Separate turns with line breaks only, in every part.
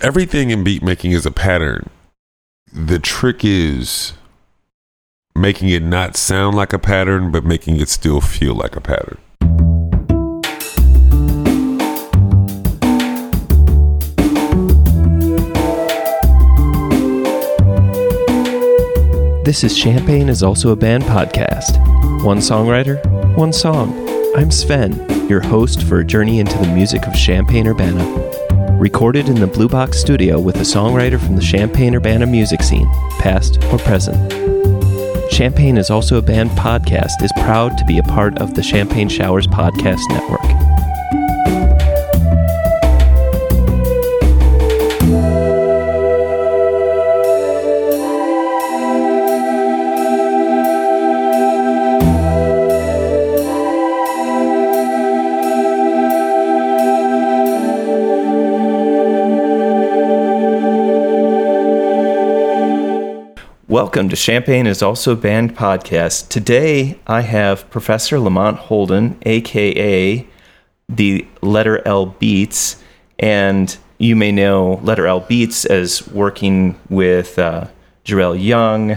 everything in beat making is a pattern. The trick is making it not sound like a pattern, but making it still feel like a pattern.
This is Champaign is also a band podcast. One songwriter, one song. I'm Sven, your host for a journey into the music of Champaign Urbana. Recorded in the Blue Box studio with a songwriter from the Champaign Urbana music scene, past or present. Champaign is also a band podcast is proud to be a part of the Champagne Showers podcast network. Welcome to Champaign is also a band podcast. Today I have Professor Lamont Holden, aka the Letter L Beats, and you may know Letter L Beats as working with uh, Young,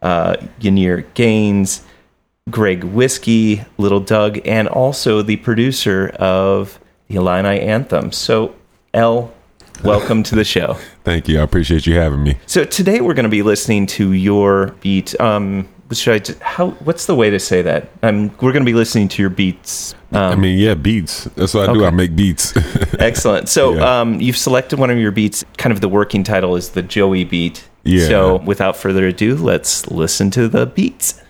uh, Yuneer Gainz, Greg Whiskey, Lil Doug, and also the producer of the Illini Anthem. So, L, welcome to the show.
Thank you. I appreciate you having me.
So today we're going to be listening to your beat. Um, should I? Just, how? What's the way to say that? Um, we're going to be listening to your beats. Um,
I mean, yeah, beats. That's what I do. I make beats.
excellent. So
Yeah.
um, you've selected one of your beats. Kind of the working title is the Joey beat.
Yeah.
So without further ado, let's listen to the beats.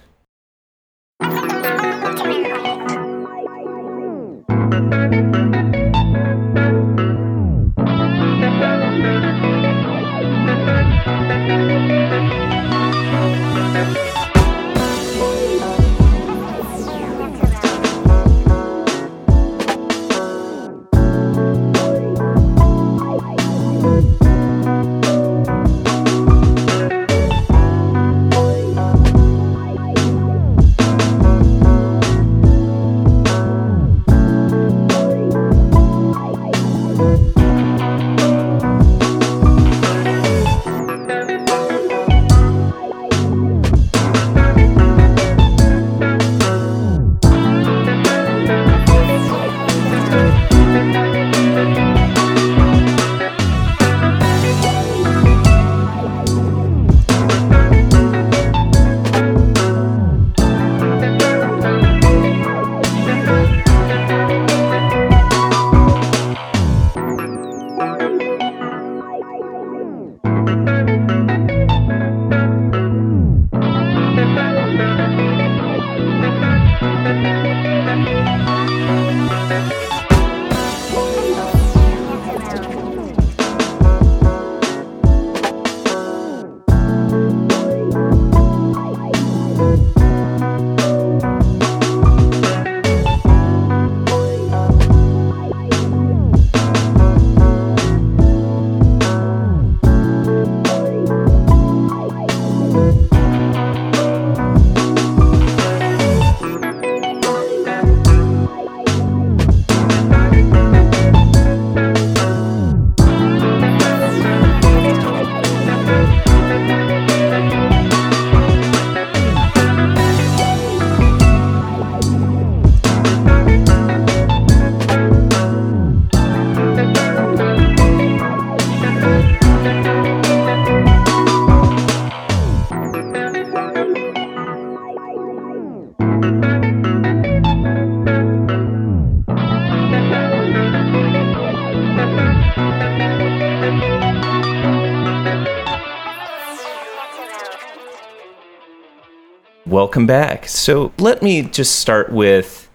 Welcome back. So let me just start with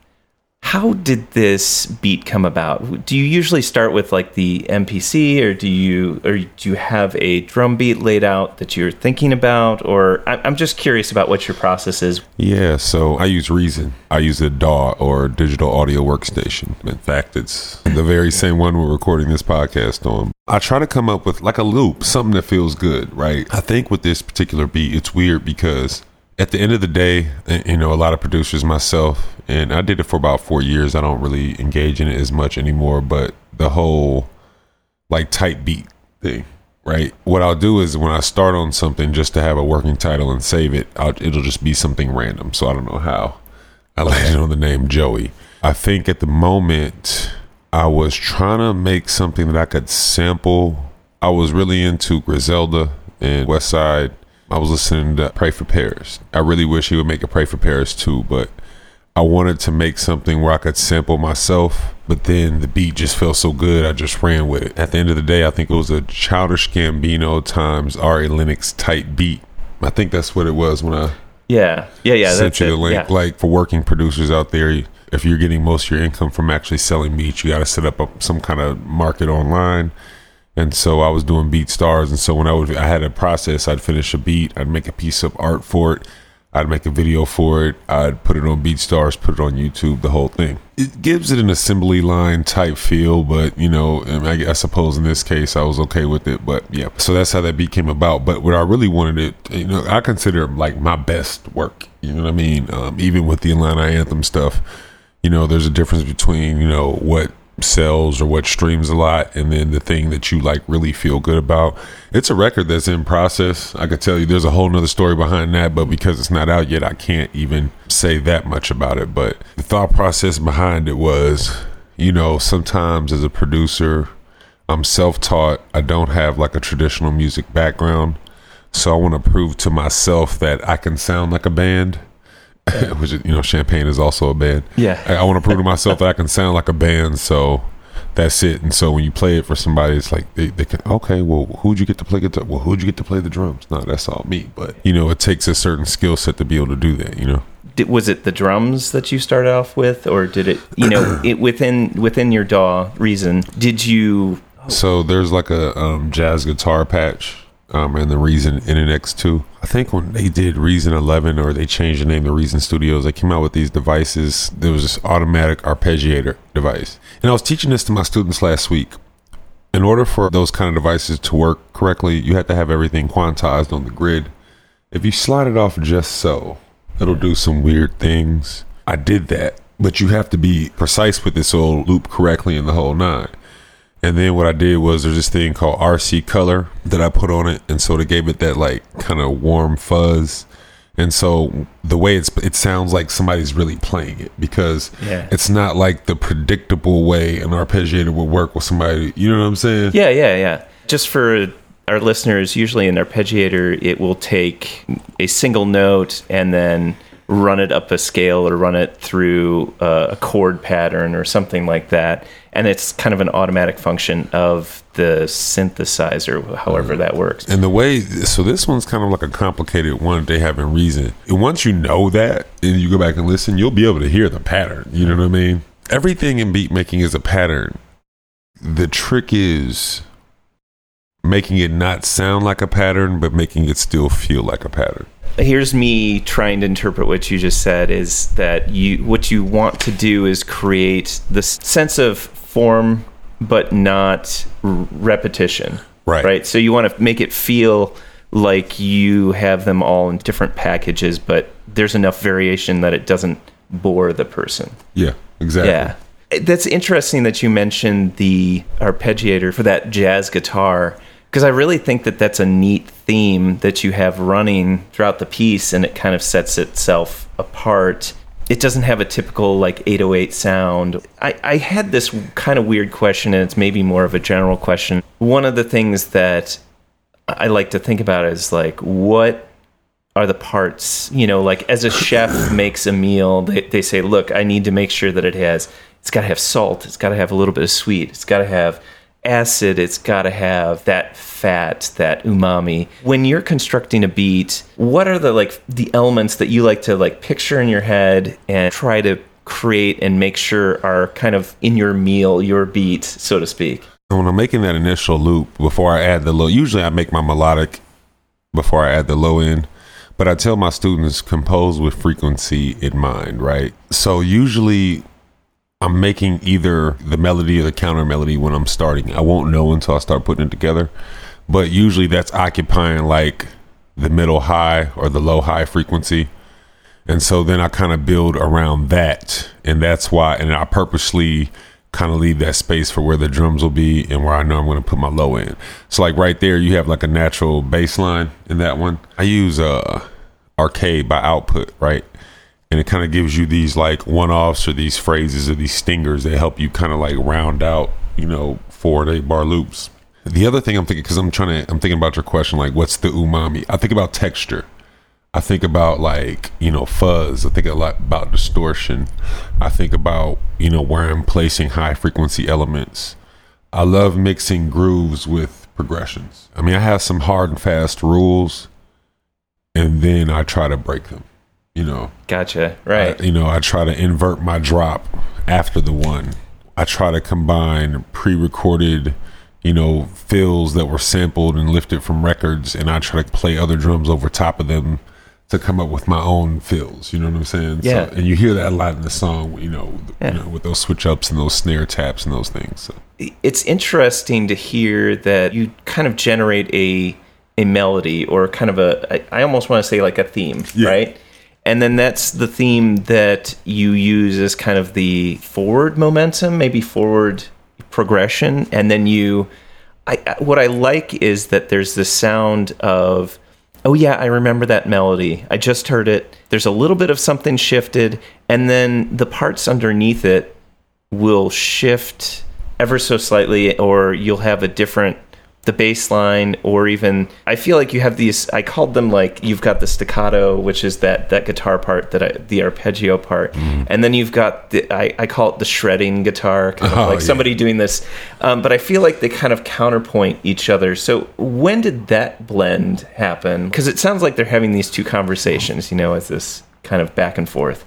how did this beat come about? Do you usually start with like the MPC, or do you or do you have a drum beat laid out that you're thinking about? Or I'm just curious about what your process is.
yeah, so I use Reason. I use a DAW or digital audio workstation. In fact, it's the very same one we're recording this podcast on. I try to come up with like a loop, something that feels good, right? I think with this particular beat, it's weird because at the end of the day, eh, you know, a lot of producers, myself, and I did it for about four years. I don't really engage in it as much anymore, but the whole like type beat thing, right? What I'll do is when I start on something just to have a working title and save it, I'll, it'll just be something random. So I don't know how I landed on the name Joey. I think at the moment I was trying to make something that I could sample. I was really into Griselda and West Side. I was listening to Pray for Paris. I really wish he would make a Pray for Paris too, but I wanted to make something where I could sample myself, but then the beat just felt so good, I just ran with it. At the end of the day, I think it was a Childish Gambino times Ari Lennox type beat. I think that's what it was when I
Yeah, yeah, yeah.
sent
That's
you the link.
Yeah.
Like for working producers out there, if you're getting most of your income from actually selling beats, you got to set up a, some kind of market online. And so I was doing BeatStars, and so when I would, I had a process. I'd finish a beat, I'd make a piece of art for it, I'd make a video for it, I'd put it on BeatStars, put it on YouTube, the whole thing. It gives it an assembly line type feel, but you know, I, I suppose in this case I was okay with it. But yeah, so that's how that beat came about. But what I really wanted it, you know, I consider it like my best work. You know what I mean? Um, even with the Illini Anthem stuff, you know, there's a difference between you know what sells or what streams a lot and then the thing that you like really feel good about. It's a record that's in process. I could tell you there's a whole nother story behind that but because it's not out yet i can't even say that much about it. But the thought process behind it was you know sometimes as a producer i'm self-taught. I don't have like a traditional music background. So i want to prove to myself that i can sound like a band which you know champaign is also a band
Yeah.
I, I want to prove to myself that I can sound like a band. So that's it. And so when you play it for somebody, it's like they, they can okay. Well, who'd you get to play guitar? Well, who'd you get to play the drums? No, that's all me. But you know, it takes a certain skill set to be able to do that. You know.
Did, was it the drums that you started off with, or did it? You know, it within within your DAW reason, did you?
So there's like a um, jazz guitar patch. Um, and the Reason NN-XT. I think when they did Reason eleven, or they changed the name to Reason Studios, they came out with these devices. There was this automatic arpeggiator device, and I was teaching this to my students last week. in order for those kind of devices to work correctly, you have to have everything quantized on the grid. If you slide it off just so, it'll do some weird things. I did that, but you have to be precise with this old loop correctly in the whole nine. And then what I did was there's this thing called RC color that I put on it, and so they gave it that like kind of warm fuzz. And so the way it's it sounds like somebody's really playing it because
Yeah.
it's not like the predictable way an arpeggiator would work with somebody. You know what I'm saying?
Yeah, yeah, yeah. Just for our listeners, usually an arpeggiator, it will take a single note and then run it up a scale or run it through uh, a chord pattern or something like that. And it's kind of an automatic function of the synthesizer, however that works.
And the way, so this one's kind of like a complicated one they have in reason. And once you know that and you go back and listen, you'll be able to hear the pattern. You know what I mean? Everything in beat making is a pattern. The trick is making it not sound like a pattern, but making it still feel like a pattern.
here's me trying to interpret what you just said is that you what you want to do is create this sense of form but not r- repetition
Right.
right so you want to make it feel like you have them all in different packages but there's enough variation that it doesn't bore the person
Yeah, exactly.
yeah. That's interesting that you mentioned the arpeggiator for that jazz guitar because I really think that that's a neat theme that you have running throughout the piece and it kind of sets itself apart. It doesn't have a typical like 808 sound. I, I had this kind of weird question and it's maybe more of a general question. One of the things that I like to think about is like what are the parts you know like as a chef makes a meal they, they say look i need to make sure that it has it's got to have salt it's got to have a little bit of sweet it's got to have acid it's got to have that fat that umami when you're constructing a beat what are the like the elements that you like to like picture in your head and try to create and make sure are kind of in your meal your beat so to speak
when I'm making that initial loop before I add the low, usually I make my melodic before I add the low end. But I tell my students compose with frequency in mind, right? So usually I'm making either the melody or the counter melody when I'm starting. I won't know until I start putting it together. But usually that's occupying like the middle high or the low high frequency. And so then I kind of build around that. And that's why, and I purposely kind of leave that space for where the drums will be and where I know I'm going to put my low end. So like right there, you have like a natural bass line in that one. I use uh arcade by output, right? And it kind of gives you these like one offs or these phrases or these stingers that help you kind of like round out, you know, four eight bar loops. The other thing I'm thinking, because I'm trying to, I'm thinking about your question, like, what's the umami? I think about texture. I think about like, you know, fuzz. I think a lot about distortion. I think about, you know, where I'm placing high frequency elements. I love mixing grooves with progressions. I mean, I have some hard and fast rules, and then I try to break them. You know,
Gotcha. Right.
I- you know, I try to invert my drop after the one. I try to combine pre-recorded, you know, fills that were sampled and lifted from records, and I try to play other drums over top of them to come up with my own fills. You know what I'm saying?
Yeah.
So, and you hear that a lot in the song. You know,
Yeah.
you know, with those switch ups and those snare taps and those things. So.
it's interesting to hear that you kind of generate a a melody or kind of a I almost want to say like a theme,
Yeah.
right? And then that's the theme that you use as kind of the forward momentum, maybe forward progression, and then you. I, what I like is that there's this sound of, oh yeah, I remember that melody. I just heard it. There's a little bit of something shifted, and then the parts underneath it will shift ever so slightly or you'll have a different the bass line or even I feel like you have these I called them like you've got the staccato which is that that guitar part that I the arpeggio part. And then you've got the I, I call it the shredding guitar kind of
Oh,
like
yeah.
somebody doing this. Um, but I feel like they kind of counterpoint each other. So when did that blend happen? Because it sounds like they're having these two conversations you know as this kind of back and forth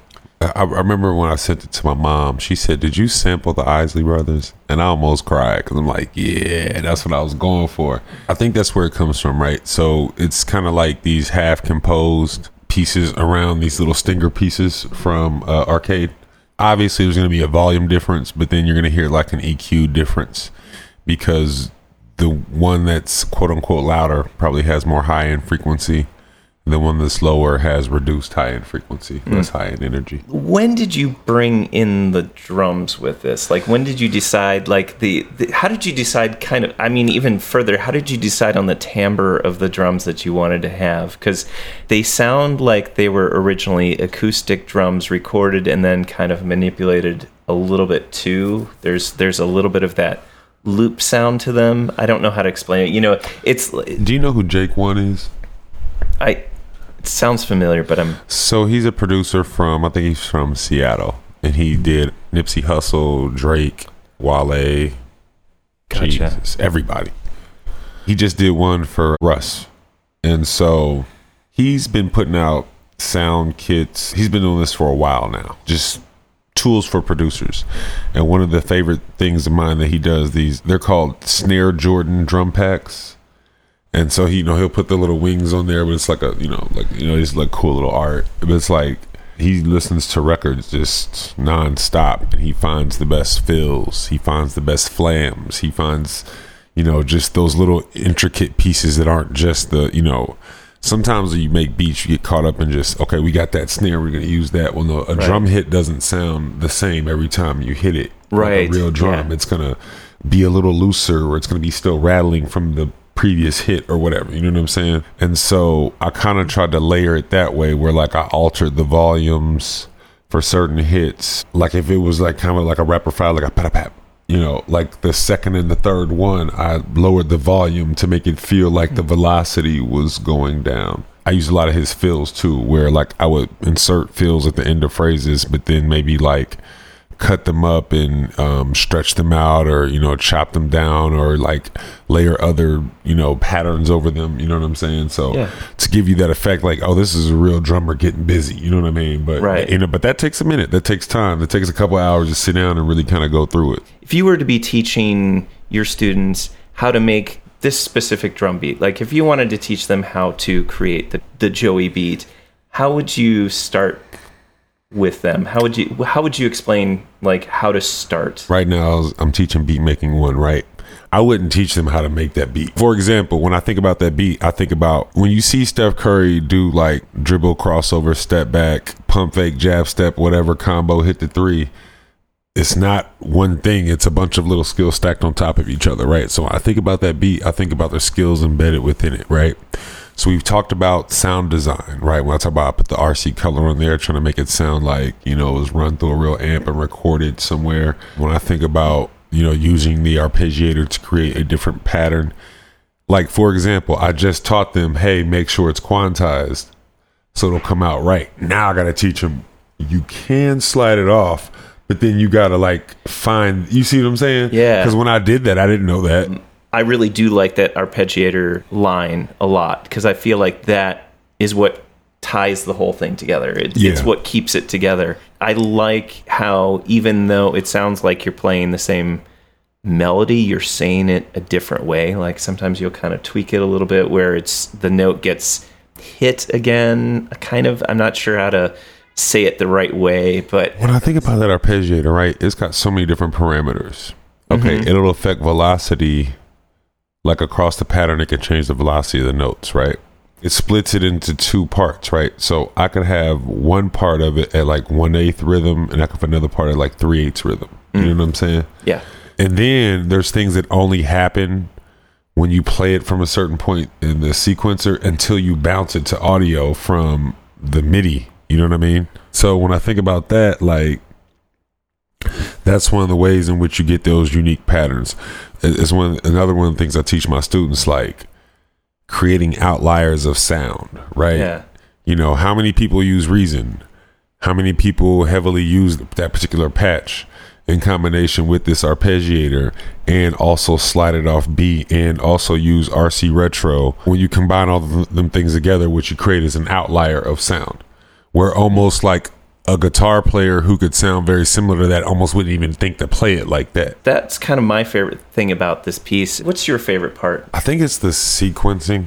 I, remember when I sent it to my mom. She said, "Did you sample the Isley Brothers?" And I almost cried because I'm like, "Yeah, that's what I was going for." I think that's where it comes from, right? So it's kind of like these half composed pieces around these little stinger pieces from uh, arcade. Obviously, there's going to be a volume difference, but then you're going to hear like an EQ difference because the one that's quote unquote louder probably has more high end frequency. The one that's lower has reduced high end frequency, hmm. less high end energy.
when did you bring in the drums with this? Like when did you decide like the, the how did you decide kind of i mean even further how did you decide on the timbre of the drums that you wanted to have? Because they sound like they were originally acoustic drums recorded and then kind of manipulated a little bit too. There's there's a little bit of that loop sound to them. I don't know how to explain it. You know it's
Do you know who Jake One is?
i sounds familiar but i'm
So he's a producer from I think he's from Seattle, and he did Nipsey Hussle, Drake, Wale,
Gotcha.
Jesus, everybody. He just did one for Russ, and so he's been putting out sound kits. He's been doing this for a while now. Just tools for producers. And one of the favorite things of mine that he does these they're called Snare Jordan drum packs. And so he, you know, he'll put the little wings on there, but it's like a, you know, like you know, it's like cool little art. But it's like he listens to records just nonstop, and he finds the best fills. He finds the best flams. He finds, you know, just those little intricate pieces that aren't just the, you know. Sometimes when you make beats, you get caught up in just okay, we got that snare, we're gonna use that. Well, no, a drum hit doesn't sound the same every time you hit it. Like
Right,
a real drum,
yeah.
it's gonna be a little looser, or it's gonna be still rattling from the previous hit or whatever. You know what I'm saying? And so I kind of tried to layer it that way, where like I altered the volumes for certain hits. Like if it was like kind of like a rapper file, like a pat pat. You know, like the second and the third one, I lowered the volume to make it feel like the velocity was going down. I use a lot of his fills too, where like I would insert fills at the end of phrases, but then maybe like cut them up and um, stretch them out or you know chop them down or like layer other you know patterns over them you know what i'm saying so
Yeah.
to give you that effect like oh this is a real drummer getting busy you know what i mean but
Right.
you know but that takes a minute that takes time that takes a couple hours to sit down and really kind of go through it
if you were to be teaching your students how to make this specific drum beat, like if you wanted to teach them how to create the, the Joey beat, how would you start with them? How would you how would you explain like how to start?
right now i'm teaching beat making one right i wouldn't teach them how to make that beat for example when i think about that beat i think about when you see steph curry do like dribble crossover step back pump fake jab step whatever combo hit the three it's not one thing, it's a bunch of little skills stacked on top of each other, right? So I think about that beat, I think about the skills embedded within it, right? So we've talked about sound design, right? When I talk about I put the RC color on there, trying to make it sound like, you know, it was run through a real amp and recorded somewhere. When I think about, you know, using the arpeggiator to create a different pattern, like for example, I just taught them, hey, make sure it's quantized so it'll come out right. Now I got to teach them you can slide it off, but then you got to like find, you see what I'm saying?
Yeah.
Because when I did that, I didn't know that.
I really do like that arpeggiator line a lot because I feel like that is what ties the whole thing together. It,
Yeah.
It's what keeps it together. I like how even though it sounds like you're playing the same melody, you're saying it a different way. Like sometimes you'll kind of tweak it a little bit where it's the note gets hit again. Kind of, I'm not sure how to say it the right way, but
When I think about that arpeggiator, right, it's got so many different parameters. Okay,
Mm-hmm.
it'll affect velocity, like across the pattern, it can change the velocity of the notes, right? It splits it into two parts, right? So I could have one part of it at like one eighth rhythm, and I could have another part at like three eighths rhythm. You mm. know what I'm saying?
yeah.
And then there's things that only happen when you play it from a certain point in the sequencer until you bounce it to audio from the MIDI. You know what I mean? So when I think about that, like that's one of the ways in which you get those unique patterns. It's one another one of the things I teach my students, like creating outliers of sound, right?
Yeah.
You know, how many people use Reason? How many people heavily use that particular patch in combination with this arpeggiator and also slide it off beat and also use RC Retro? When you combine all of them things together, what you create is an outlier of sound. Where almost like a guitar player who could sound very similar to that almost wouldn't even think to play it like that.
That's kind of my favorite thing about this piece. What's your favorite part?
I think it's the sequencing.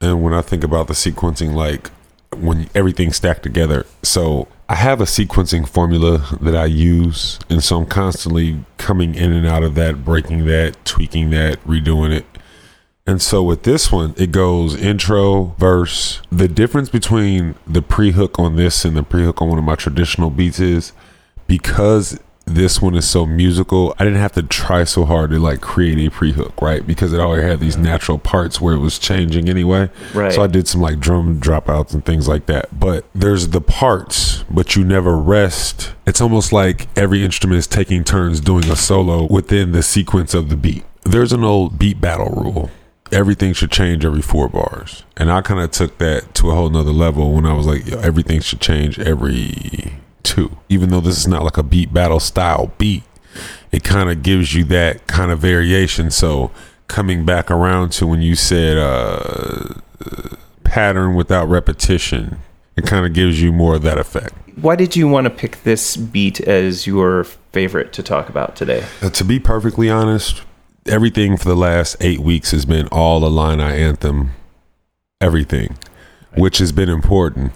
And when I think about the sequencing, like when everything's stacked together. So I have a sequencing formula that I use. And so I'm constantly coming in and out of that, breaking that, tweaking that, redoing it. And so with this one, it goes intro, verse. The difference between the pre hook on this and the pre hook on one of my traditional beats is because this one is so musical, I didn't have to try so hard to like create a pre hook, right? Because it already had these natural parts where it was changing anyway.
Right.
So I did some like drum dropouts and things like that. But there's the parts, but you never rest. It's almost like every instrument is taking turns doing a solo within the sequence of the beat. There's an old beat battle rule everything should change every four bars. And I kind of took that to a whole nother level when I was like, Yo, everything should change every two. Even though this is not like a beat battle style beat, it kind of gives you that kind of variation. So coming back around to when you said uh, pattern without repetition, it kind of gives you more of that effect.
Why did you want to pick this beat as your favorite to talk about today?
Uh, to be perfectly honest, everything for the last eight weeks has been all Illini anthem, everything, which has been important.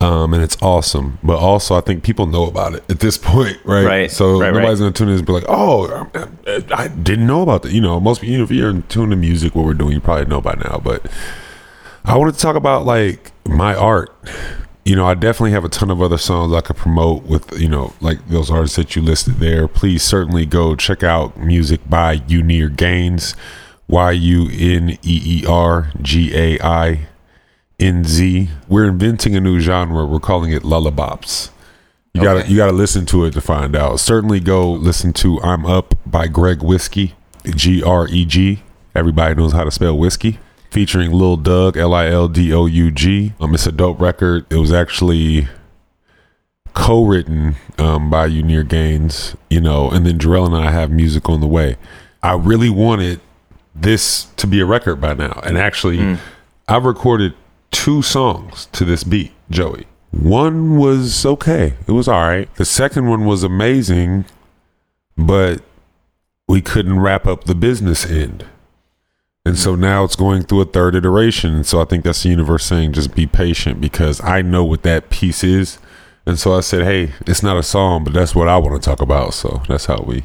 Um, and it's awesome, but also I think people know about it at this point, right?
Right,
So
right,
nobody's
right.
gonna tune in and be like, "Oh, I, I didn't know about that." You know, most you know, if you're in tune to music, what we're doing, you probably know by now. But I wanted to talk about like my art. You know, I definitely have a ton of other songs I could promote with, you know, like those artists that you listed there. Please certainly go check out music by Yuneer Gainz, Y U N E E R G A I N Z. We're inventing a new genre. We're calling it lullabops. You gotta you gotta listen to it to find out. Certainly go listen to I'm Up by Greg Whiskey, G R E G. Everybody knows how to spell whiskey. Featuring Lil Doug, L I L D O U G. Um, it's a dope record. It was actually co-written um, by Yuneer Gainz, you know, and then Jarrell and I have music on the way. I really wanted this to be a record by now, and actually, I've recorded two songs to this beat, Joey. One was okay; it was all right. The second one was amazing, but we couldn't wrap up the business end. And so now it's going through a third iteration. So I think that's the universe saying just be patient because I know what that piece is. And so I said, hey, it's not a song, but that's what I want to talk about. So that's how we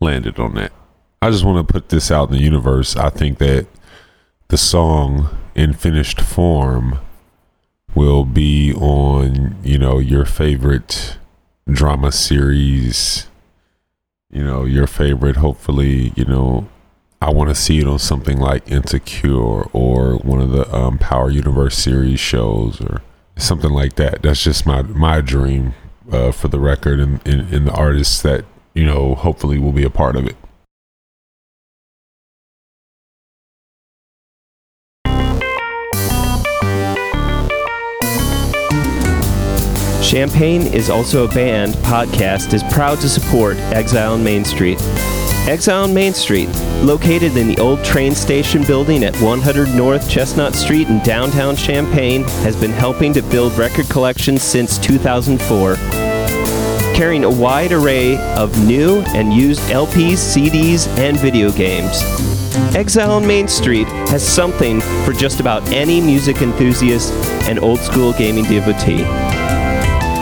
landed on that. I just want to put this out in the universe. I think that the song in finished form will be on, you know, your favorite drama series you know, your favorite. Hopefully, you know, I want to see it on something like Insecure or one of the um, Power Universe series shows or something like that. That's just my my dream uh, for the record and, and, and the artists that you know hopefully will be a part of it.
Champaign is also a band podcast is proud to support Exile on Main Street. Exile on Main Street, located in the old train station building at 100 North Chestnut Street in downtown Champaign, has been helping to build record collections since 2004. Carrying a wide array of new and used LPs, CDs, and video games. Exile on Main Street has something for just about any music enthusiast and old school gaming devotee.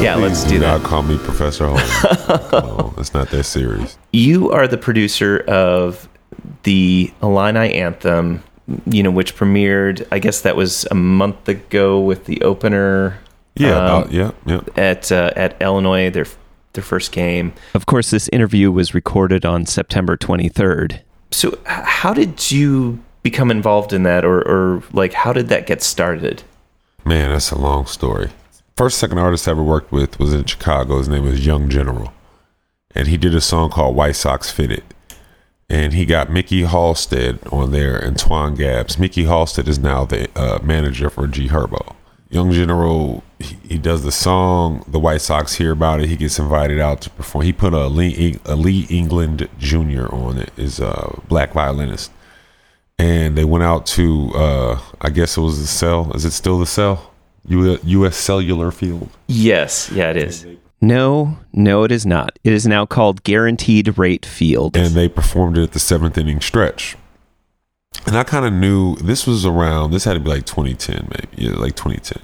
Yeah, let's do
not
that.
call me Professor Holmes. no, it's not that serious.
You are the producer of the Illini Anthem, you know, which premiered, I guess that was a month ago with the opener.
Yeah,
um,
about, yeah, yeah.
at uh, at Illinois, their their first game. Of course, this interview was recorded on September 23rd. So, how did you become involved in that, or, or like how did that get started?
Man, that's a long story. First second artist I ever worked with was in Chicago. His name was Young General. And he did a song called White Sox Fitted. And he got Mickey Halstead on there and Twan Gabs. Mickey Halstead is now the uh, manager for G Herbo. Young General, he, he does the song. The White Sox hear about it. He gets invited out to perform. He put a Lee, a Lee England Jr. on it, is a black violinist. And they went out to, uh, I guess it was the cell. Is it still the cell? U- U.S. Cellular Field.
Yes, yeah, it is. No, no, it is not. It is now called Guaranteed Rate Field.
and they performed it at the seventh inning stretch. And I kind of knew this was around. This had to be like 2010, maybe yeah, like 2010.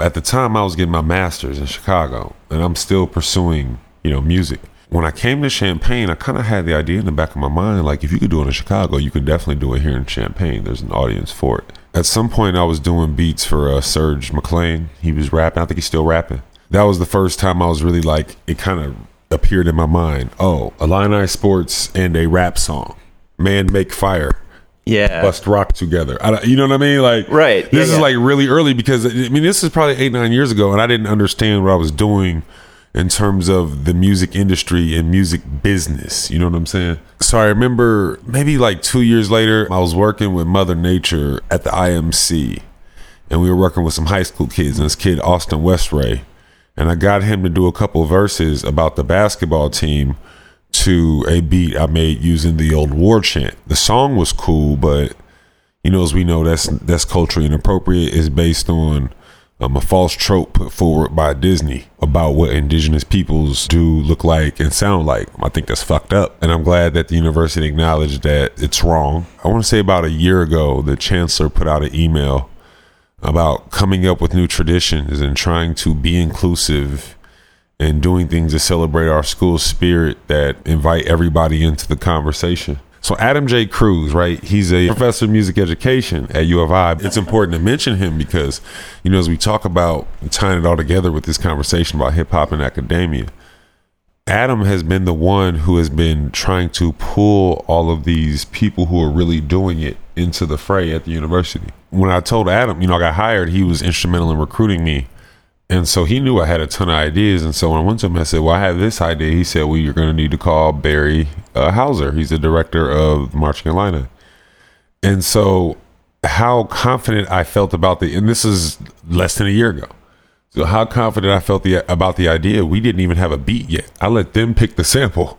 At the time, I was getting my master's in Chicago, and I'm still pursuing, you know, music. When I came to Champaign, I kind of had the idea in the back of my mind, like if you could do it in Chicago, you could definitely do it here in Champaign. There's an audience for it. At some point, I was doing beats for uh, Serge McLean. He was rapping. I think he's still rapping. That was the first time I was really like, it kind of appeared in my mind. Oh, Illini Sports and a rap song. Man Make Fire.
yeah.
Bust rock together. I, you know what I mean? Like,
Right, yeah,
This is
yeah.
like really early because I mean, this is probably eight, nine years ago, and I didn't understand what I was doing in terms of the music industry and music business. You know what I'm saying? So I remember maybe like two years later, I was working with Mother Nature at the IMC, and we were working with some high school kids, and this kid Austin Westray, and I got him to do a couple verses about the basketball team to a beat I made using the old war chant. The song was cool, but you know, as we know, that's that's culturally inappropriate. It's based on um, a false trope put forward by Disney about what indigenous peoples do look like and sound like. I think that's fucked up, and I'm glad that the university acknowledged that it's wrong. I want to say about a year ago, the chancellor put out an email about coming up with new traditions and trying to be inclusive and doing things to celebrate our school spirit that invite everybody into the conversation. So Adam J. Kruse, right? He's a professor of music education at U of I. It's important to mention him because, you know, as we talk about tying it all together with this conversation about hip hop and academia, Adam has been the one who has been trying to pull all of these people who are really doing it into the fray at the university. When I told Adam, you know, I got hired, he was instrumental in recruiting me. And so he knew I had a ton of ideas. And so when I went to him, I said, Well, I have this idea. He said, Well, you're going to need to call Barry uh, Houser. He's the director of Marching Illini. And so, how confident I felt about the, and this is less than a year ago. So, how confident I felt the, about the idea, we didn't even have a beat yet. I let them pick the sample.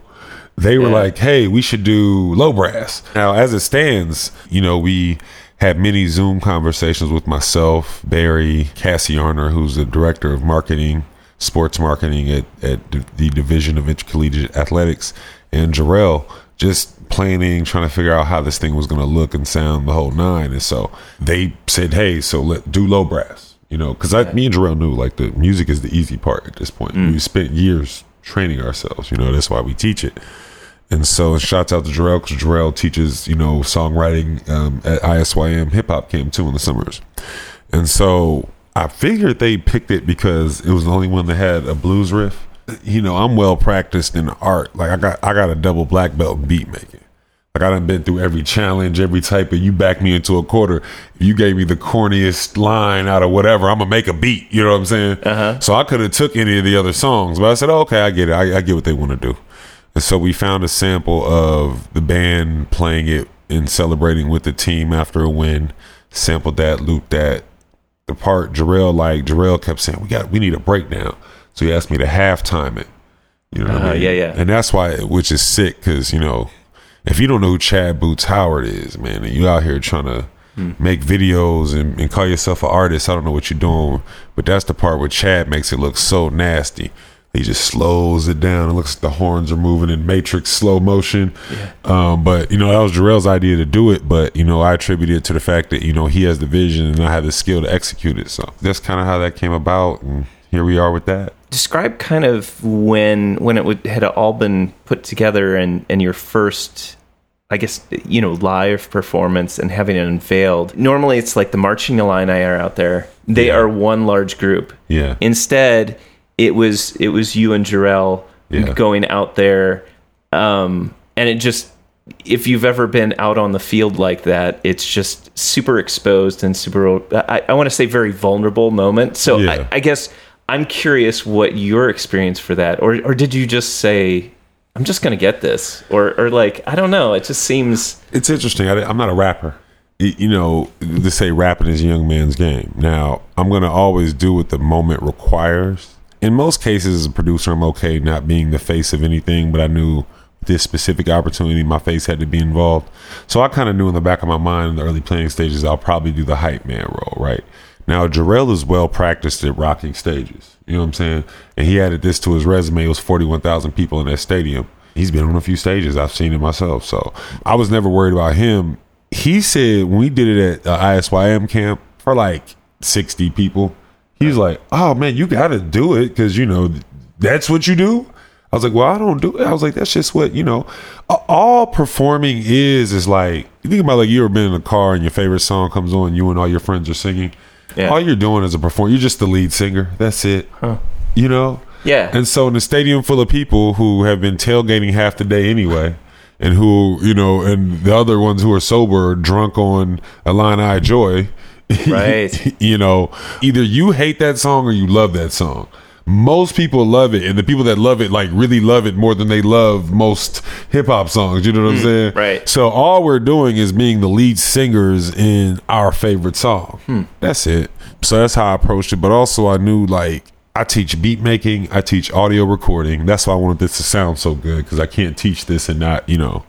They were
Yeah.
like, hey, we should do low brass. Now, as it stands, you know, we had many Zoom conversations with myself, Barry, Cassie Arner, who's the director of marketing, sports marketing at, at the Division of Intercollegiate Athletics, and Jarrell, just planning, trying to figure out how this thing was going to look and sound the whole nine. And so they said, "Hey, so let do low brass." You know, because I, me and Jarrell knew like the music is the easy part at this point. Mm. We spent years training ourselves. You know, that's why we teach it. And so, shouts out to Jarrell because Jarrell teaches, you know, songwriting um, at ISYM hip hop camp too in the summers. And so, I figured they picked it because it was the only one that had a blues riff. You know, I'm well practiced in art. Like I got, I got a double black belt beat making. Like I done been through every challenge, every type of you back me into a quarter. You gave me the corniest line out of whatever, I'm gonna make a beat. You know what I'm saying?
Uh-huh.
So I could have took any of the other songs, but I said, oh, okay, I get it. I, I get what they want to do. And so we found a sample of the band playing it and celebrating with the team after a win. Sampled that, looped that. The part Jarrell like Jarrell kept saying, "We got, we need a breakdown." So he asked me to halftime it. You know what
Uh,
I mean?
yeah, yeah.
And that's why, which is sick, because you know, if you don't know who Chad Boots Howard is, man, and you out here trying to make videos and, and call yourself an artist, I don't know what you're doing, but that's the part where Chad makes it look so nasty. He just slows it down. It looks like the horns are moving in Matrix slow motion. Um, but you know that was Jarrell's idea to do it. But you know I attribute it to the fact that you know he has the vision and I have the skill to execute it. So that's kind of how that came about, and here we are with that.
Describe kind of when when it would, had all been put together and and your first. I guess you know live performance and having it unveiled. Normally, it's like the marching Illini are out there; they
Yeah.
are one large group.
Yeah.
Instead, it was it was you and Jarrell
Yeah.
going out there, um, and it just if you've ever been out on the field like that, it's just super exposed and super. I, I want to say very vulnerable moment. So
Yeah.
I, I guess I'm curious what your experience for that, or or did you just say? I'm just gonna get this, or or like I don't know. It just seems
it's interesting. I, am not a rapper. You know, they say rapping is a young man's game. Now, I'm going to always do what the moment requires. In most cases, as a producer, I'm okay not being the face of anything, but I knew this specific opportunity, my face had to be involved. So I kind of knew in the back of my mind in the early planning stages, I'll probably do the hype man role, right? Now, Jarrell is well practiced at rocking stages. You know what I'm saying? And he added this to his resume. It was 41,000 people in that stadium. He's been on a few stages. I've seen it myself. So I was never worried about him. He said when we did it at uh, ISYM camp for like 60 people, he was like, oh man, you got to do it because, you know, that's what you do. I was like, well, I don't do it. I was like, that's just what, you know, all performing is, is like, you think about like you ever been in a car and your favorite song comes on, you and all your friends are singing.
Yeah.
All you're doing is a performer. You're just the lead singer. That's it. You know?
Yeah.
And so in a stadium full of people who have been tailgating half the day anyway, and who, you know, and the other ones who are sober, drunk on Illini Joy,
Right.
you know, either you hate that song or you love that song. Most people love it, and the people that love it like really love it more than they love most hip hop songs. You know what I'm mm, saying?
right.
So all we're doing is being the lead singers in our favorite song. Hmm. That's it. So that's how I approached it. But also, I knew like I teach beat making, I teach audio recording. That's why I wanted this to sound so good because I can't teach this and not, you know.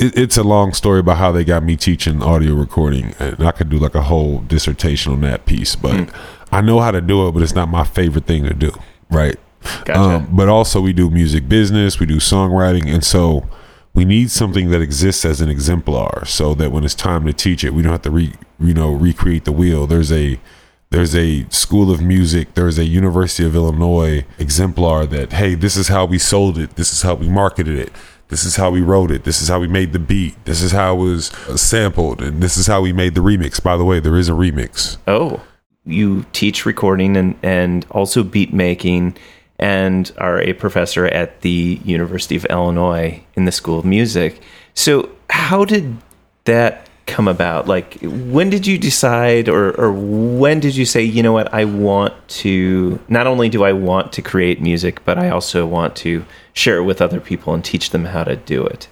It, it's a long story about how they got me teaching audio recording, and I could do like a whole dissertation on that piece. But I know how to do it, but it's not my favorite thing to do. Right.
Gotcha.
Um, but also, we do music business, we do songwriting, and so we need something that exists as an exemplar, so that when it's time to teach it, we don't have to re, you know recreate the wheel. There's a there's a school of music, there's a University of Illinois exemplar that hey, this is how we sold it, this is how we marketed it. This is how we wrote it. This is how we made the beat. This is how it was sampled, and this is how we made the remix. By the way, there is a remix.
Oh, you teach recording and, and also beat making and are a professor at the University of Illinois in the School of Music. So, how did that come about? Like, when did you decide, or, or when did you say, you know what, I want to, not only do I want to create music, but I also want to share it with other people and teach them how to do it?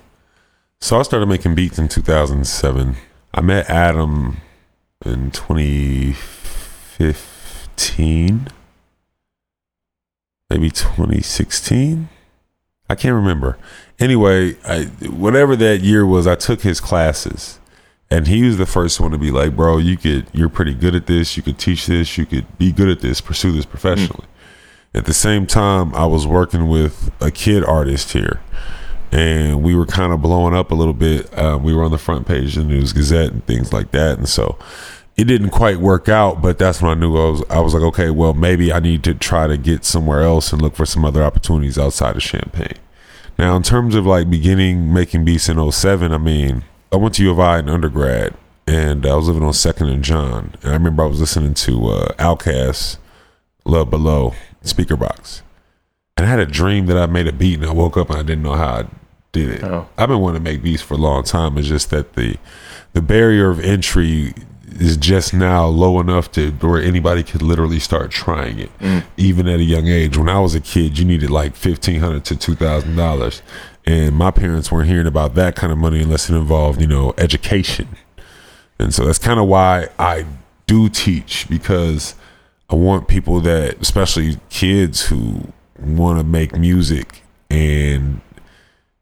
So I started making beats in 2007. I met Adam in 2015, maybe 2016. I can't remember. Anyway, I, whatever that year was, I took his classes, and he was the first one to be like, "Bro, you could, you're pretty good at this. You could teach this. You could be good at this. Pursue this professionally." At the same time, I was working with a kid artist here, and we were kind of blowing up a little bit. Uh, we were on the front page of the News Gazette and things like that, and so it didn't quite work out. But that's when I knew I was. I was like, okay, well, maybe I need to try to get somewhere else and look for some other opportunities outside of Champaign. Now, in terms of like beginning making beats in 07, I mean, I went to U of I in undergrad, and I was living on Second and John, and I remember I was listening to uh, Outkast, Love Below, Speakerboxxx. And I had a dream that I made a beat and I woke up and I didn't know how I did it.
Oh.
I've been wanting to make beats for a long time. It's just that the the barrier of entry is just now low enough to where anybody could literally start trying it, even at a young age. When I was a kid, you needed like fifteen hundred to two thousand dollars, and my parents weren't hearing about that kind of money unless it involved, you know, education. And so that's kind of why I do teach because I want people that, especially kids who want to make music and,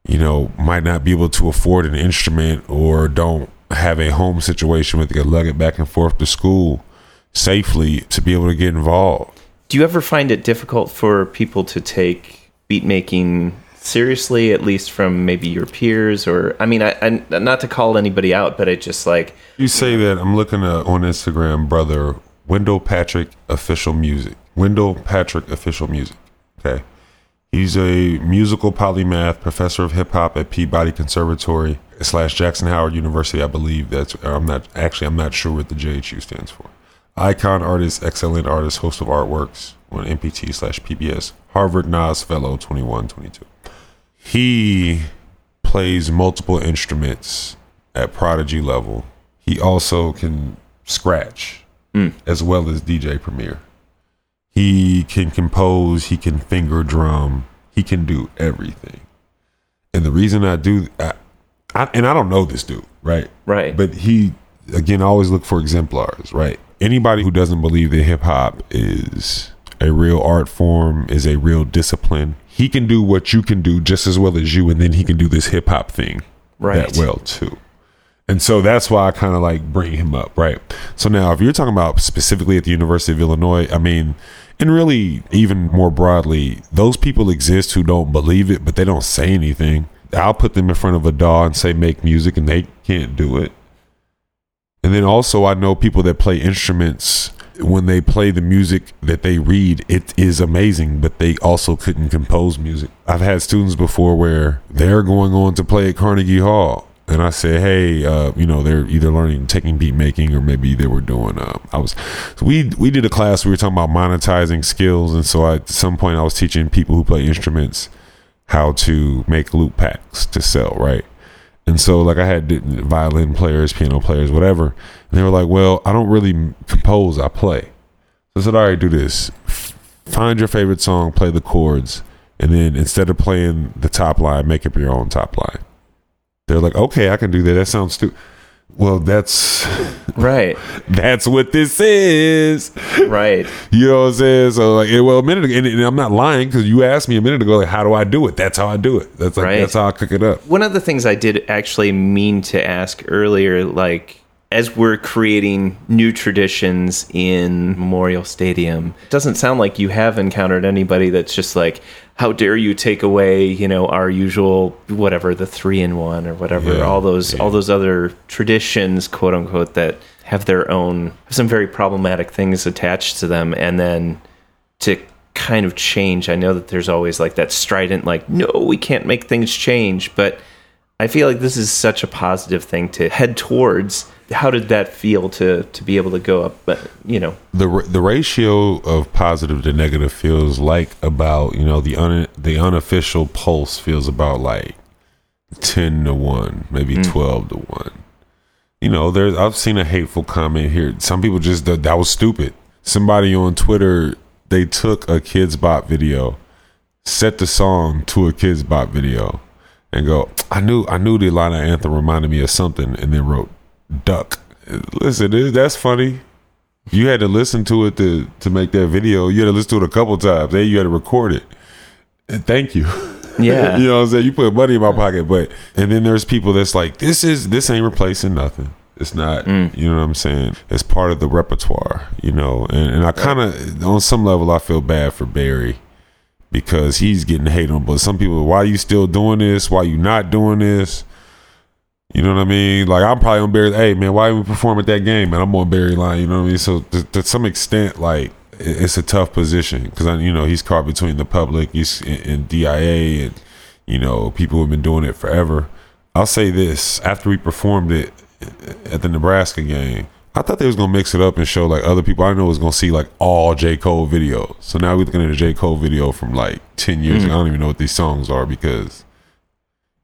you know, might not be able to afford an instrument or don't have a home situation where they can lug it back and forth to school safely to be able to get involved.
Do you ever find it difficult for people to take beat making seriously, at least from maybe your peers? Or, I mean, I, I not to call anybody out, but it just like,
You say that I'm looking at, on Instagram, brother, Wendell Patrick Official Music. Wendell Patrick Official Music. Okay. He's a musical polymath, professor of hip hop at Peabody Conservatory slash Jackson Howard University. I believe that's, I'm not, actually, I'm not sure what the JHU stands for. Icon artist, excellent artist, host of artworks on MPT slash PBS, Harvard Nas Fellow 2122. He plays multiple instruments at prodigy level. He also can scratch mm. as well as DJ Premier. He can compose, he can finger drum, he can do everything. And the reason I do, I, I, and I don't know this dude, right?
Right.
But he, again, I always look for exemplars, right? Anybody who doesn't believe that hip hop is a real art form, is a real discipline, he can do what you can do just as well as you, and then he can do this hip hop thing
Right.
that well too. And so that's why I kind of like bring him up, right? So now, if you're talking about specifically at the University of Illinois, I mean, and really even more broadly, those people exist who don't believe it, but they don't say anything. I'll put them in front of a DAW and say make music, and they can't do it. And then also, I know people that play instruments. When they play the music that they read, it is amazing, but they also couldn't compose music. I've had students before where they're going on to play at Carnegie Hall, and I say, hey, uh, you know, they're either learning taking beat making or maybe they were doing. Um, I was, so we we did a class. We were talking about monetizing skills, and so I, at some point I was teaching people who play instruments how to make loop packs to sell, right? And so, like, I had violin players, piano players, whatever. And they were like, well, I don't really compose, I play. So I said, all right, do this. Find your favorite song, play the chords, and then instead of playing the top line, make up your own top line. They're like, okay, I can do that. That sounds stupid. Well, that's
right.
that's what this is.
Right.
You know what I'm saying? So like, well, a minute ago, and, and I'm not lying because you asked me a minute ago, like, how do I do it? That's how I do it. That's like
Right.
that's how I cook it up.
One of the things I did actually mean to ask earlier, like as we're creating new traditions in Memorial Stadium, it doesn't sound like you have encountered anybody that's just like, how dare you take away, you know, our usual whatever, the three in one or whatever,
Yeah,
all those
yeah.
all those other traditions, quote unquote, that have their own some very problematic things attached to them and then to kind of change. I know that there's always like that strident, like, no, we can't make things change. But I feel like this is such a positive thing to head towards. How did that feel to to be able to go up? But you know,
the the ratio of positive to negative feels like about you know the un, the unofficial pulse feels about like ten to one, maybe mm. twelve to one. You know, there's I've seen a hateful comment here. Some people just that, that was stupid. Somebody on Twitter they took a Kidz Bop video, set the song to a Kidz Bop video, and go. I knew I knew the Atlanta anthem reminded me of something, and then wrote duck. Listen, that's funny. You had to listen to it to to make that video. You had to listen to it a couple times. Then you had to record it. And thank you.
Yeah.
you know what I'm saying? You put money in my pocket, but and then there's people that's like, this is this ain't replacing nothing. It's not. Mm. You know what I'm saying? It's part of the repertoire. You know, and, and I kind of on some level I feel bad for Barry because he's getting hate on. But some people, why are you still doing this? Why you not doing this? You know what I mean? Like I'm probably on Barry. Hey man, why we perform at that game? And I'm on Barry line. You know what I mean? So to, to some extent, like it's a tough position because you know, he's caught between the public, he's in, DIA, and you know, people have been doing it forever. I'll say this: after we performed it at the Nebraska game, I thought they was gonna mix it up and show like other people. I know was gonna see like all J Cole videos. So now we're looking at a J Cole video from like ten years.
Mm.
ago. I don't even know what these songs are because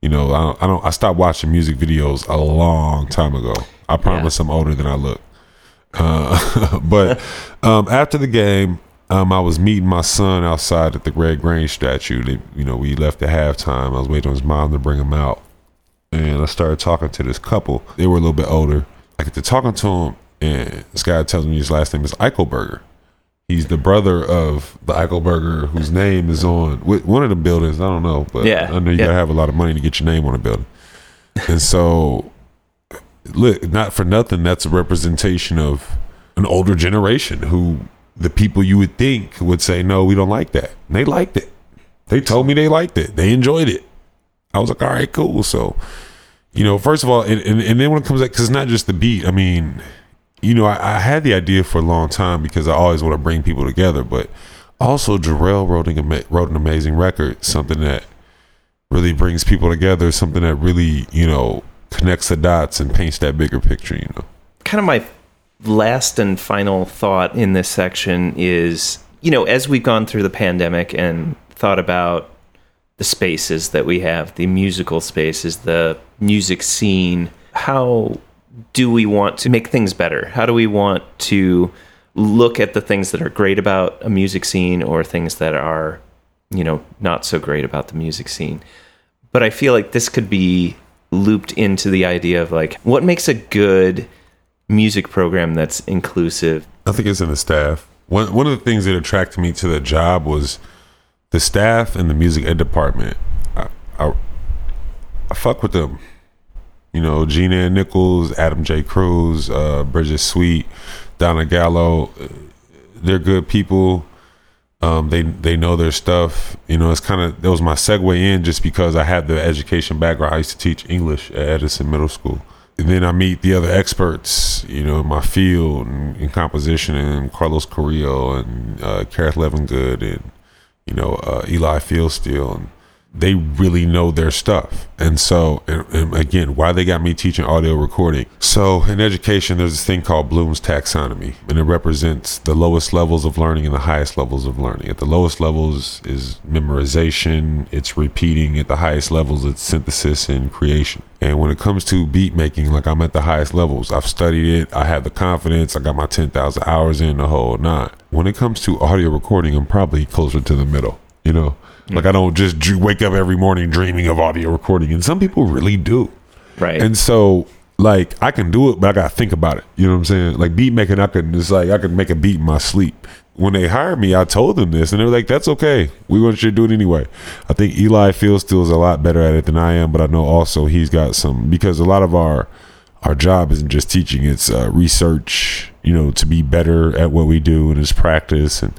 you know I don't, I don't. I stopped watching music videos a long time ago. I promise I'm older than I look. Uh, but um, after the game, um, I was meeting my son outside at the Red Grange statue. They, you know, we left at halftime. I was waiting on his mom to bring him out, and I started talking to this couple. They were a little bit older. I get to talking to him, and this guy tells me his last name is Eichelberger. He's the brother of the Eichelberger whose name is on one of the buildings. I don't know, but
Yeah,
I know you
yeah.
gotta have a lot of money to get your name on a building. And so look, not for nothing, that's a representation of an older generation who the people you would think would say, no, we don't like that. And they liked it. They told me they liked it. They enjoyed it. I was like, all right, cool. So, you know, first of all, and, and, and then when it comes back, because it's not just the beat. I mean, you know, I, I had the idea for a long time because I always want to bring people together, but also Jarrell wrote an, wrote an amazing record, something that really brings people together, something that really, you know, connects the dots and paints that bigger picture, you know.
kind of my last and final thought in this section is you know as we've gone through the pandemic and thought about the spaces that we have the musical spaces the music scene how do we want to make things better how do we want to look at the things that are great about a music scene or things that are you know not so great about the music scene but I feel like this could be looped into the idea of like what makes a good music program that's inclusive.
I think it's in the staff. One one of the things that attracted me to the job was the staff and the music ed department. I I, I fuck with them. You know, Gina Nichols, Adam J. Kruse, uh, Bridget Sweet, Donna Gallo. uh, They're good people. Um, they they know their stuff. You know, it's kind of that was my segue in just because I have the education background. I used to teach English at Edison Middle School. And then I meet the other experts, you know, in my field and in composition, and Carlos Carrillo and uh, Kareth Levengood and you know uh, Eli Fieldsteel, and they really know their stuff. And so, and, and again, why they got me teaching audio recording. So in education, there's this thing called Bloom's taxonomy, and it represents the lowest levels of learning and the highest levels of learning. At the lowest levels is memorization, it's repeating. At the highest levels, it's synthesis and creation. And when it comes to beat making, like I'm at the highest levels. I've studied it. I have the confidence. I got my 10,000 hours in the whole nine. When it comes to audio recording, I'm probably closer to the middle, you know? Mm. Like I don't just wake up every morning dreaming of audio recording. And some people really do.
Right.
And so, like, I can do it, but I gotta think about it. You know what I'm saying? Like beat making, I can it's like I could make a beat in my sleep. When they hired me, I told them this, and they were like, "That's okay. We want you to do it anyway." I think Eli Fieldsteel is a lot better at it than I am, but I know also he's got some because a lot of our our job isn't just teaching; it's uh, research. You know, to be better at what we do and it's practice, and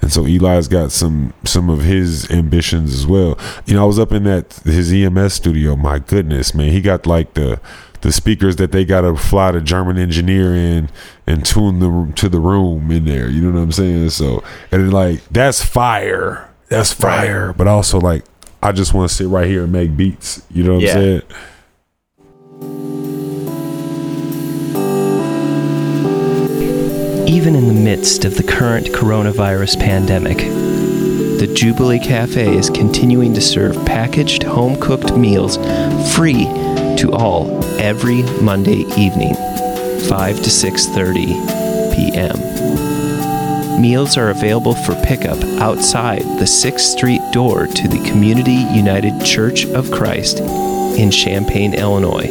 and so Eli's got some some of his ambitions as well. You know, I was up in that his EMS studio. My goodness, man, he got like the the speakers that they got to fly the German engineer in and tune the to the room in there. You know what I'm saying? So and like that's fire. That's fire. But also like I just want to sit right here and make beats. You know what
Yeah.
I'm saying?
Even in the midst of the current coronavirus pandemic, the Jubilee Cafe is continuing to serve packaged home cooked meals free to all every Monday evening, 5 to 6:30 p.m. Meals are available for pickup outside the 6th Street door to the Community United Church of Christ in Champaign, Illinois,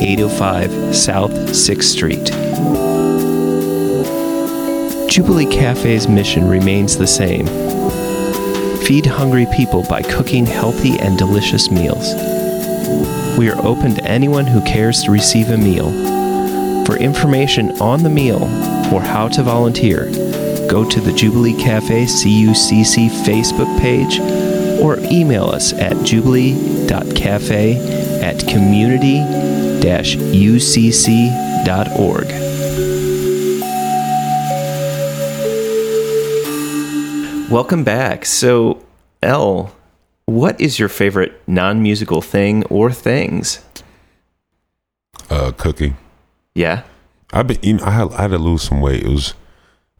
805 South 6th Street. Jubilee Cafe's mission remains the same feed hungry people by cooking healthy and delicious meals. We are open to anyone who cares to receive a meal. For information on the meal or how to volunteer, go to the Jubilee Cafe CUCC Facebook page or email us at jubilee.cafe at community-ucc.org.
Welcome back. So, L, what is your favorite non musical thing or things?
Uh, cooking.
Yeah.
I've been eating. I had, I had to lose some weight. It was.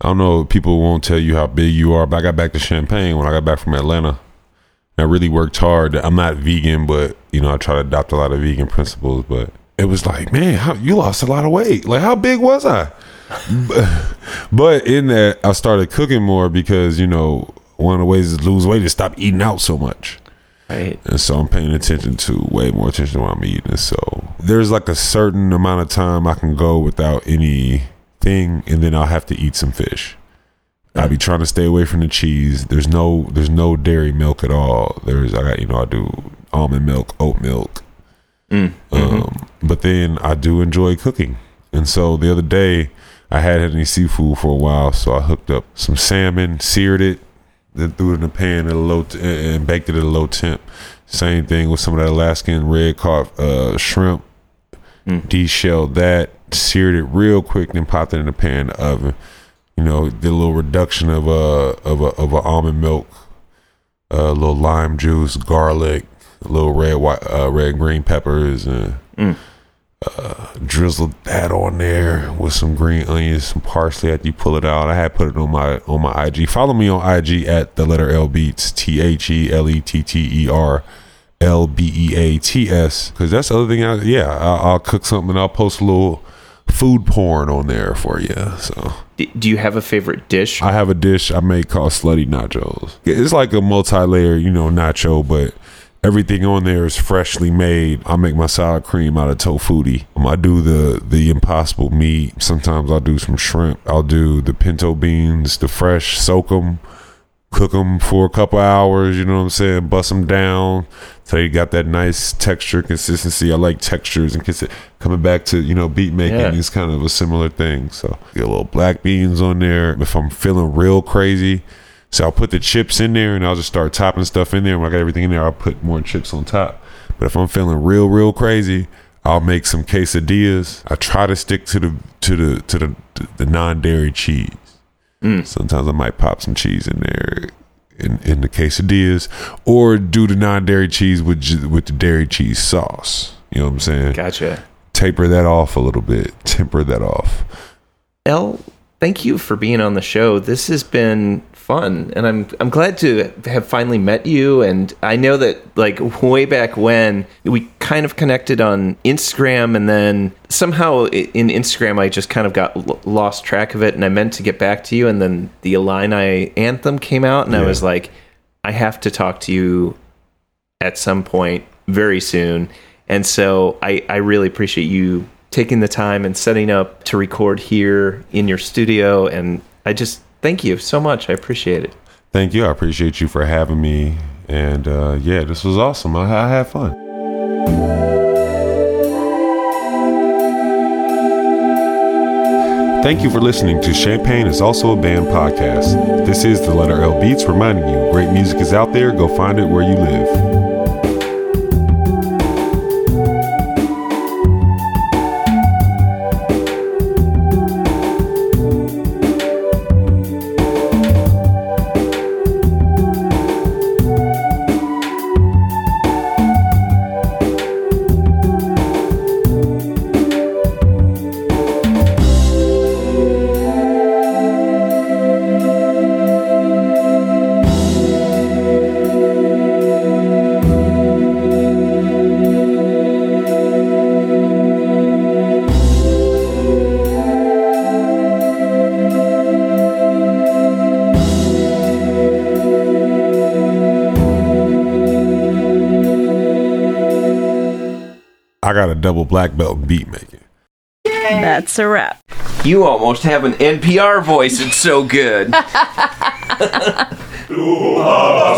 I don't know. People won't tell you how big you are, but I got back to Champaign when I got back from Atlanta. I really worked hard. I'm not vegan, but you know I try to adopt a lot of vegan principles. But it was like, man, how, you lost a lot of weight. Like, how big was I? but in that, I started cooking more because you know one of the ways to lose weight is stop eating out so much.
Right.
And so I'm paying attention to way more attention to what I'm eating. So there's like a certain amount of time I can go without anything, and then I'll have to eat some fish. I'll be trying to stay away from the cheese. There's no there's no dairy milk at all. There's I got you know I do almond milk, oat milk.
Mm.
Um, but then I do enjoy cooking, and so the other day I hadn't had any seafood for a while, so I hooked up some salmon, seared it, then threw it in a pan at a low t- and baked it at a low temp. Same thing with some of that Alaskan red carp uh, shrimp. De-shelled that, seared it real quick, then popped it in the pan in the oven. You know, did a little reduction of a of a of a almond milk, a little lime juice, garlic, little red white uh, red green peppers, and uh, drizzled that on there with some green onions, some parsley after you pull it out. I had put it on my on my IG. Follow me on IG at the letter L Beats T H E L E T T E R L B E A T S. Because that's the other thing. I, yeah, I'll, I'll cook something and I'll post a little food porn on there for you. So
do you have a favorite dish?
I have a dish I make called slutty nachos. It's like a multi-layer, you know, nacho, but everything on there is freshly made. I make my sour cream out of Tofutti. Um, I do the the impossible meat. Sometimes I'll do some shrimp. I'll do the pinto beans, the fresh, soak them, cook them for a couple hours. You know what I'm saying? Bust them down. So you got that nice texture, consistency. I like textures and consi- coming back to you know beat making
Yeah.
is kind of a similar thing. So get a little black beans on there. If I'm feeling real crazy, so I'll put the chips in there and I'll just start topping stuff in there. When I got everything in there, I'll put more chips on top. But if I'm feeling real, real crazy, I'll make some quesadillas. I try to stick to the to the to the the non dairy cheese. Mm. Sometimes I might pop some cheese in there in, in the quesadillas, or do the non dairy cheese with with the dairy cheese sauce. You know what I'm saying?
Gotcha.
Taper that off a little bit. Temper that off.
L, thank you for being on the show. This has been fun, and I'm I'm glad to have finally met you. And I know that like way back when we kind of connected on Instagram, and then somehow in Instagram I just kind of got lost track of it, and I meant to get back to you, and then the Illini anthem came out, and I was like, I have to talk to you at some point very soon. And so I, I really appreciate you taking the time and setting up to record here in your studio. And I just thank you so much. I appreciate it.
Thank you. I appreciate you for having me. And uh, yeah, this was awesome. I, I had fun. Thank you for listening to Champaign is also a band podcast. This is the letter L Beats reminding you great music is out there. Go find it where you live. Double black belt in beat making.
That's a wrap.
You almost have an NPR voice. It's so good.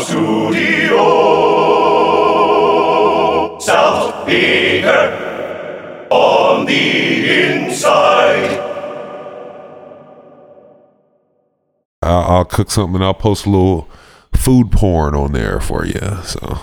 Studio, South Peter on the inside.
I I'll, I'll cook something and I'll post a little food porn on there for you. So